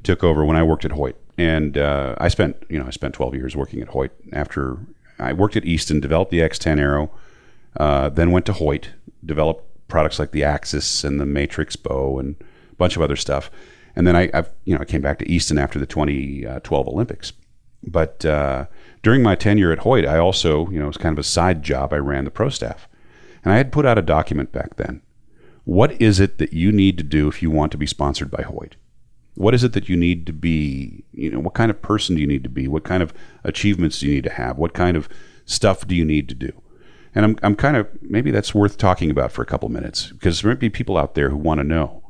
took over when I worked at Hoyt, and uh, I spent you know I spent 12 years working at Hoyt. After I worked at Easton, developed the X10 Arrow, uh, then went to Hoyt, developed products like the Axis and the Matrix bow and a bunch of other stuff, and then I I've, you know I came back to Easton after the 2012 Olympics. But uh, during my tenure at Hoyt, I also, you know, it was kind of a side job. I ran the pro staff. And I had put out a document back then. What is it that you need to do if you want to be sponsored by Hoyt? What is it that you need to be? You know, what kind of person do you need to be? What kind of achievements do you need to have? What kind of stuff do you need to do? And I'm, I'm kind of, maybe that's worth talking about for a couple minutes because there might be people out there who want to know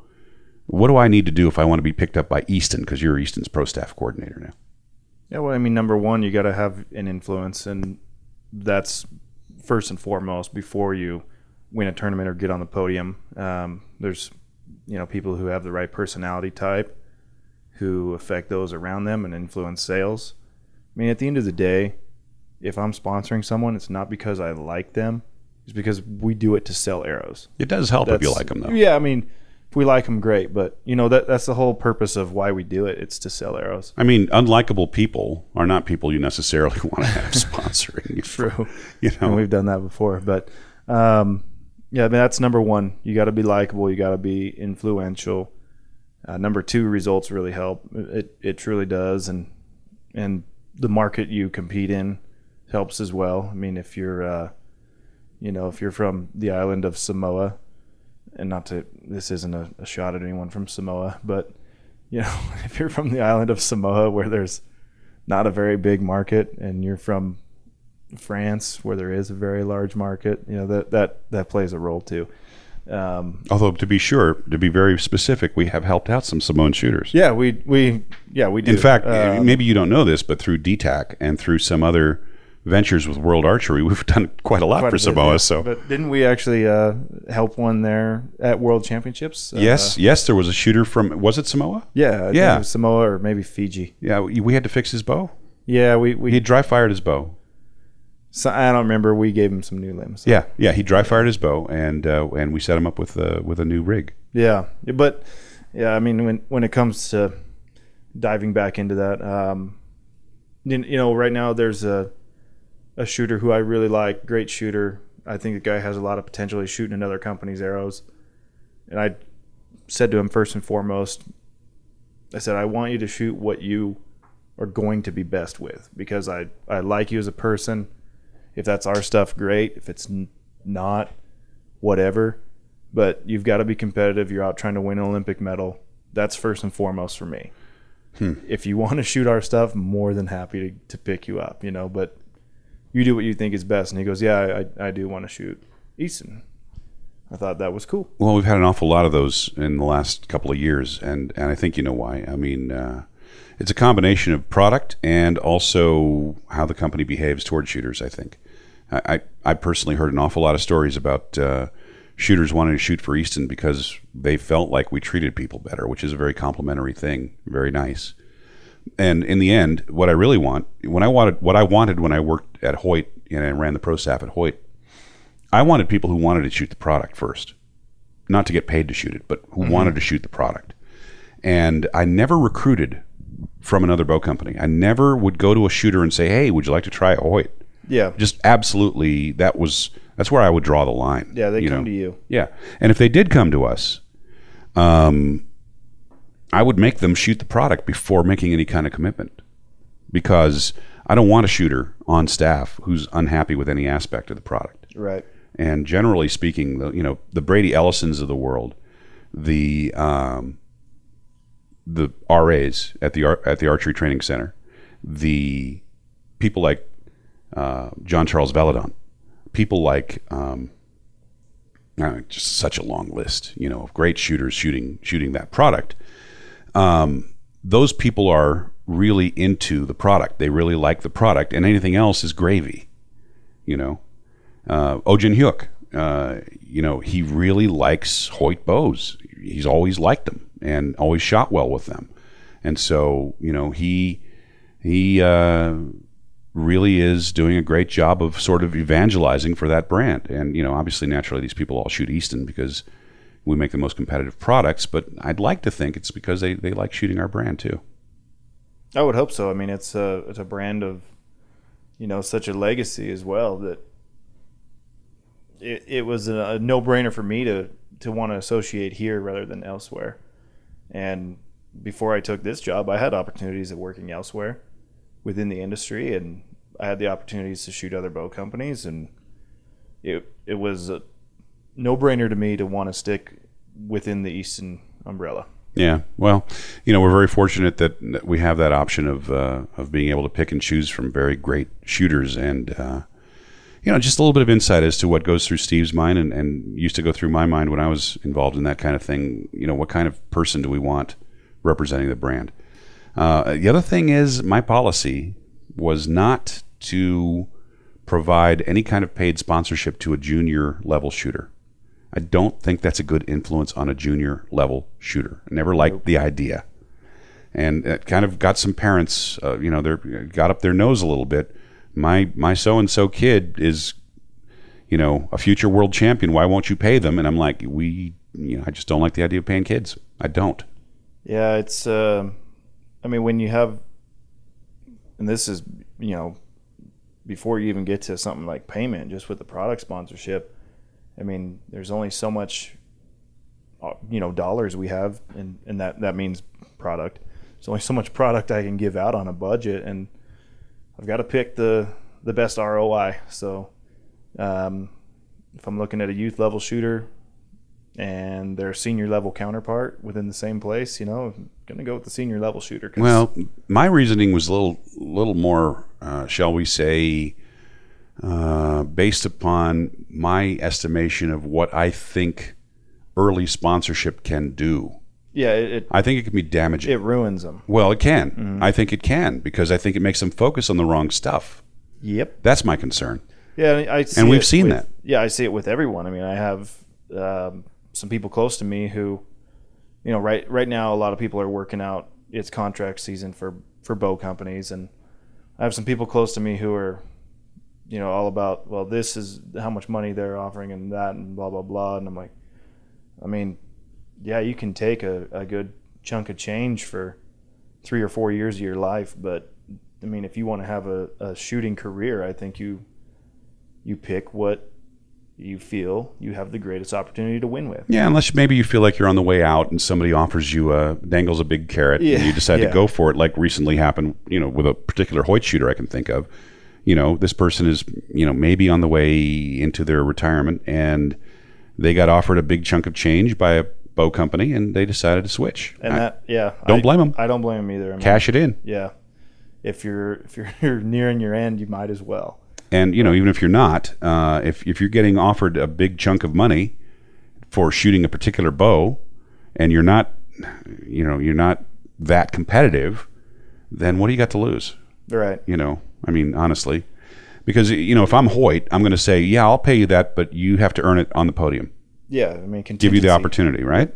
what do I need to do if I want to be picked up by Easton because you're Easton's pro staff coordinator now. Yeah, well, I mean, number one, you got to have an influence, and that's first and foremost before you win a tournament or get on the podium. Um, there's, you know, people who have the right personality type who affect those around them and influence sales. I mean, at the end of the day, if I'm sponsoring someone, it's not because I like them; it's because we do it to sell arrows. It does help if you like them, though. Yeah, I mean, if we like them, great, but you know that that's the whole purpose of why we do it. It's to sell arrows. I mean, unlikable people are not people you necessarily want to have sponsoring you. True. You and know, we've done that before. But um, yeah, I mean that's number one. You got to be likable. You got to be influential. Uh, number two, results really help. It it truly does, and and the market you compete in helps as well. I mean, if you're uh, you know if you're from the island of Samoa, and not to this isn't a, a shot at anyone from Samoa, but you know if you're from the island of Samoa where there's not a very big market, and you're from France, where there is a very large market, you know that that that plays a role too. Um, although to be sure, to be very specific, we have helped out some Samoan shooters. yeah, we we yeah we do. In fact, Um, maybe you don't know this, but through DTAC and through some other ventures with World Archery, we've done quite a lot quite for a bit, Samoa. yeah. So but didn't we actually uh, help one there at World Championships? Uh, yes, yes, there was a shooter from was it Samoa? yeah, Yeah. it was Samoa or maybe Fiji. Yeah, we had to fix his bow. Yeah, we we He dry fired his bow. so, I don't remember. We gave him some new limbs. Yeah, yeah, he dry fired his bow, and uh, and we set him up with uh, with a new rig. Yeah, but yeah, I mean, when when it comes to diving back into that, um, you, you know, right now there's a a shooter who I really like, great shooter. I think the guy has a lot of potential. He's shooting another company's arrows, and I said to him first and foremost, I said, I want you to shoot what you are going to be best with because I I like you as a person. If that's our stuff, great. If it's n- not, whatever but you've got to be competitive. You're out trying to win an Olympic medal. That's first and foremost for me. Hmm. If you want to shoot our stuff, more than happy to, to pick you up, you know, but you do what you think is best. And he goes, Yeah, I, I do want to shoot Easton. I thought that was cool. Well, we've had an awful lot of those in the last couple of years, and, and I think you know why. I mean, uh, it's a combination of product and also how the company behaves toward shooters. I think. I, I, I personally heard an awful lot of stories about uh, shooters wanting to shoot for Easton because they felt like we treated people better, which is a very complimentary thing. Very nice. And in the end, what I really want, when I wanted, what I wanted when I worked at Hoyt and I ran the pro staff at Hoyt, I wanted people who wanted to shoot the product first not to get paid to shoot it, but who wanted to shoot the product. And I never recruited from another bow company. I never would go to a shooter and say, "Hey, would you like to try a Hoyt?" Yeah. Just absolutely, that was that's where I would draw the line. Yeah, they come know? to you. Yeah, and if they did come to us, um, I would make them shoot the product before making any kind of commitment, because I don't want a shooter on staff who's unhappy with any aspect of the product. Right. And generally speaking, the you know the Brady Ellisons of the world, the um, the RAs at the at the archery training center, the people like uh, John Charles Valladont, people like um, uh, just such a long list, you know, of great shooters shooting shooting that product. Um, those people are really into the product. They really like the product, and anything else is gravy. You know, uh, Ojin Hyuk, uh, you know, he really likes Hoyt bows. He's always liked them and always shot well with them, and so you know he he uh, really is doing a great job of sort of evangelizing for that brand. And you know, obviously, naturally, these people all shoot Easton because we make the most competitive products. But I'd like to think it's because they, they like shooting our brand too. I would hope so. I mean, it's a it's a brand of, you know, such a legacy as well that it, it was a, no brainer for me to to want to associate here rather than elsewhere. And before I took this job, I had opportunities of working elsewhere within the industry, and I had the opportunities to shoot other bow companies, and it it was a no brainer to me to want to stick within the Easton umbrella. Yeah, well, you know, we're very fortunate that we have that option of uh, of being able to pick and choose from very great shooters, and uh, you know, just a little bit of insight as to what goes through Steve's mind and, and used to go through my mind when I was involved in that kind of thing. You know, what kind of person do we want representing the brand? Uh, the other thing is, my policy was not to provide any kind of paid sponsorship to a junior level shooter. I don't think that's a good influence on a junior level shooter. I never liked the idea. And it kind of got some parents, uh, you know, they got up their nose a little bit. My my so and so kid is, you know, a future world champion. Why won't you pay them? And I'm like, we, you know, I just don't like the idea of paying kids. I don't. Yeah, it's. Uh, I mean, when you have, and this is, you know, before you even get to something like payment, just with the product sponsorship I mean, there's only so much, uh, you know, dollars we have, and, and that, that means product. There's only so much product I can give out on a budget, and I've got to pick the, the best ROI. So um, if I'm looking at a youth level shooter and their senior level counterpart within the same place, you know, I'm going to go with the senior level shooter. Well, my reasoning was a little, little more, uh, shall we say, uh, based upon my estimation of what I think early sponsorship can do. Yeah, it, it, I think it can be damaging. It ruins them. Well, it can. Mm-hmm. I think it can because I think it makes them focus on the wrong stuff. Yep, that's my concern. Yeah, I and we've seen with, that. Yeah, I see it with everyone. I mean, I have um, some people close to me who, you know, right right now, a lot of people are working out. It's contract season for for bow companies, and I have some people close to me who are you know, all about, well, this is how much money they're offering and that and blah, blah, blah. And I'm like, I mean, yeah, you can take a, a good chunk of change for three or four years of your life. But I mean, if you want to have a, a shooting career, I think you, you pick what you feel you have the greatest opportunity to win with. Yeah, unless maybe you feel like you're on the way out and somebody offers you a dangles a big carrot yeah, and you decide yeah. to go for it, like recently happened, you know, with a particular Hoyt shooter I can think of you know, this person is, you know, maybe on the way into their retirement and they got offered a big chunk of change by a bow company and they decided to switch. And I, that, yeah, don't I, blame them. I don't blame them either. I mean, Cash it in. Yeah, if you're if you're nearing your end, you might as well. And you know, even if you're not, uh, if if you're getting offered a big chunk of money for shooting a particular bow, and you're not, you know, you're not that competitive, then what do you got to lose? Right. You know, I mean, honestly, because you know, if I'm Hoyt, I'm going to say, yeah, I'll pay you that, but you have to earn it on the podium. Yeah, I mean, give you the opportunity, right?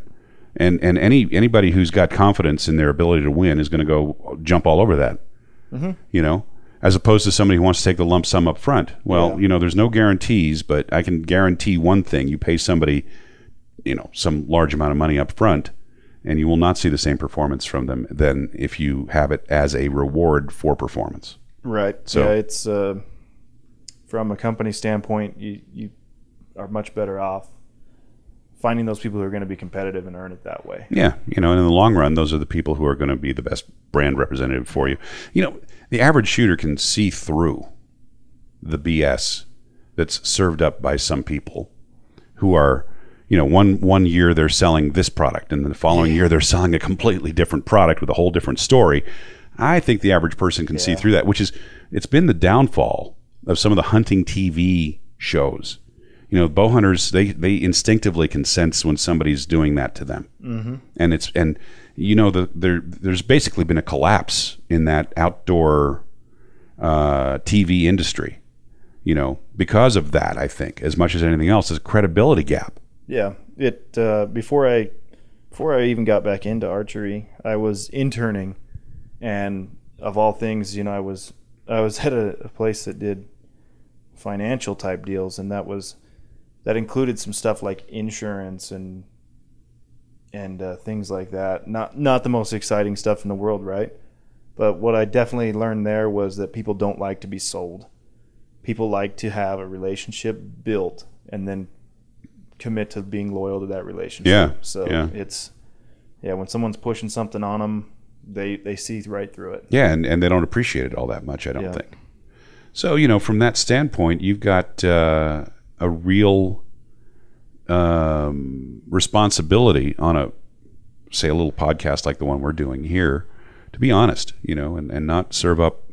And and any anybody who's got confidence in their ability to win is going to go jump all over that. Mm-hmm. You know, as opposed to somebody who wants to take the lump sum up front. Well, yeah. you know, there's no guarantees, but I can guarantee one thing: you pay somebody, you know, some large amount of money up front, and you will not see the same performance from them than if you have it as a reward for performance. Right. So yeah, it's uh, from a company standpoint, you you are much better off finding those people who are going to be competitive and earn it that way. Yeah, you know, and in the long run, those are the people who are going to be the best brand representative for you. You know, the average shooter can see through the BS that's served up by some people who are, you know, one one year they're selling this product, and then the following year they're selling a completely different product with a whole different story. I think the average person can see through that, which is it's been the downfall of some of the hunting TV shows. You know, bow hunters they they instinctively can sense when somebody's doing that to them, mm-hmm. and it's and you know the there there's basically been a collapse in that outdoor uh, TV industry. You know, because of that, I think as much as anything else, is a credibility gap. Yeah, it uh, before I before I even got back into archery, I was interning, and of all things, you know, I was I was at a, a place that did financial type deals, and that was that included some stuff like insurance and and uh, things like that. Not not the most exciting stuff in the world, right? But what I definitely learned there was that people don't like to be sold. People like to have a relationship built and then commit to being loyal to that relationship. Yeah, So yeah. it's yeah, when someone's pushing something on them, they they see right through it. Yeah, and, and they don't appreciate it all that much, I don't Yeah. think. So, you know, from that standpoint, you've got uh, a real um, responsibility on a, say, a little podcast like the one we're doing here, to be honest, you know, and, and not serve up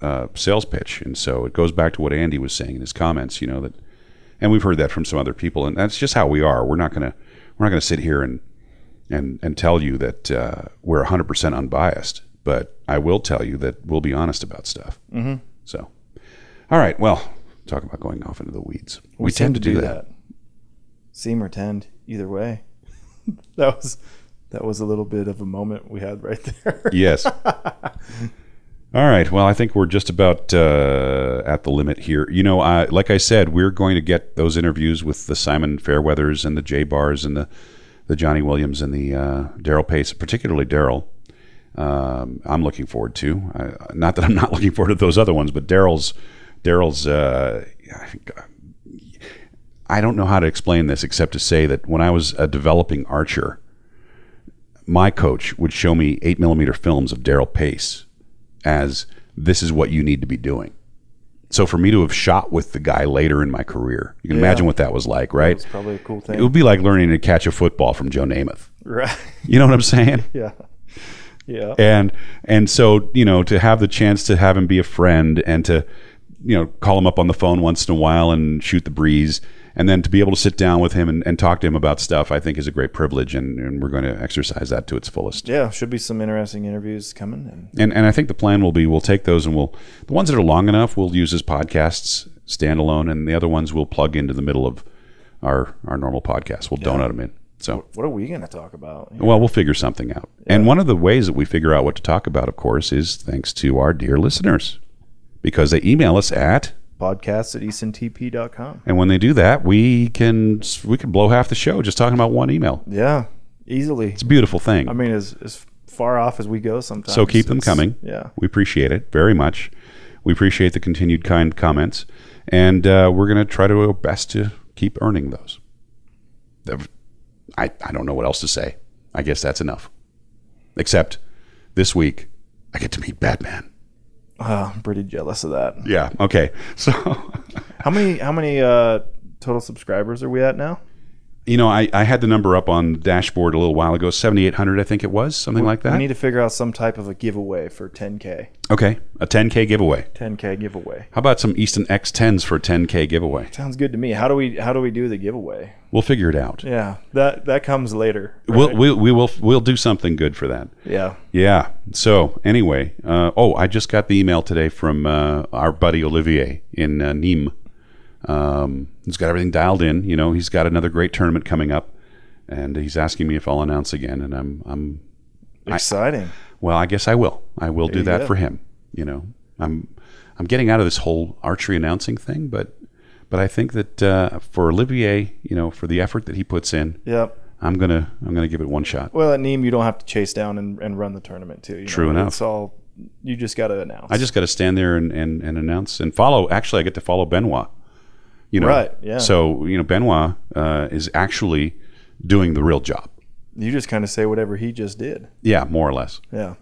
uh, sales pitch. And so it goes back to what Andy was saying in his comments, you know, that, and we've heard that from some other people, and that's just how we are. We're not going to, we're not going to sit here and, and, and tell you that uh, we're 100% unbiased, but I will tell you that we'll be honest about stuff. Mm-hmm. So, all right, well, talk about going off into the weeds. We, tend to do, that. Seam or tend, either way. that was that was a little bit of a moment we had right there. Yes. All right. Well, I think we're just about uh, at the limit here. You know, I, like I said, we're going to get those interviews with the Simon Fairweathers and the Jay Barrs and the, the Johnny Williams and the uh, Darrell Pace, particularly Darrell. Um, I'm looking forward to. I, not that I'm not looking forward to those other ones, but Darrell's Darrell's. Uh, I don't know how to explain this except to say that when I was a developing archer, my coach would show me eight millimeter films of Darrell Pace as this is what you need to be doing. So for me to have shot with the guy later in my career, you can Yeah. imagine what that was like, right? It's probably a cool thing. It would be like learning to catch a football from Joe Namath. Right. You know what I'm saying? yeah. Yeah. and and so you know to have the chance to have him be a friend and to you know call him up on the phone once in a while and shoot the breeze and then to be able to sit down with him and, and talk to him about stuff i think is a great privilege and, and we're going to exercise that to its fullest. Yeah, should be some interesting interviews coming and and and i think the plan will be we'll take those and we'll the ones that are long enough we'll use as podcasts standalone and the other ones we'll plug into the middle of our our normal podcast. We'll donut them in. So what are we going to talk about? well, we'll figure something out. And one of the ways that we figure out what to talk about, of course, is thanks to our dear listeners because they email us at Podcast at eastontp.com. and when they do that, we can we can blow half the show just talking about one email. Yeah, easily. It's a beautiful thing. I mean, as as far off as we go sometimes. so keep them coming. Yeah. we appreciate it very much. We appreciate the continued kind comments, and uh, we're going to try to do our best to keep earning those. I I don't know what else to say. I guess that's enough. Except this week, I get to meet Batman. Uh, I'm pretty jealous of that. Yeah. Okay. So, How many how many uh, total subscribers are we at now? You know, I, I had the number up on the dashboard a little while ago, 7,800, I think it was, something like that. We need to figure out some type of a giveaway for 10k. okay. A 10K giveaway. 10k giveaway. How about some Easton X10s for a 10K giveaway? Sounds good to me. How do we how do we do the giveaway? We'll figure it out. Yeah, that that comes later. We'll, we'll, we will, we'll do something good for that. yeah. Yeah. So anyway, uh, oh, I just got the email today from uh, our buddy Olivier in uh, Nîmes. Um, he's got everything dialed in. You know, he's got another great tournament coming up, and he's asking me if I'll announce again. And I'm, I'm, Exciting. well, I guess I will. I will do that go. for him. You know, I'm, I'm getting out of this whole archery announcing thing, but, but I think that uh, for Olivier, you know, for the effort that he puts in, Yep. I'm gonna, I'm gonna give it one shot. Well, at Nîmes, you don't have to chase down and, and run the tournament too. you True know? enough. It's all you just got to announce. I just got to stand there and, and, and announce and follow. Actually, I get to follow Benoit You know, Right, yeah. So you know, Benoit uh, is actually doing the real job. You just kind of say whatever he just did. Yeah, more or less. Yeah.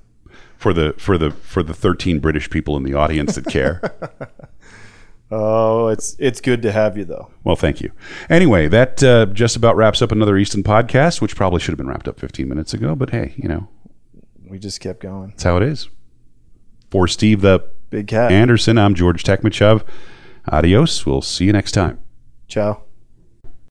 For the for the for the thirteen British people in the audience that care. Oh, it's it's good to have you though. well, thank you. Anyway, that uh, just about wraps up another Easton podcast, which probably should have been wrapped up fifteen minutes ago. But hey, you know, We just kept going. that's how it is. For Steve the Big cat. Anderson, I'm George Tekmitchov. Adios. We'll see you next time. Ciao.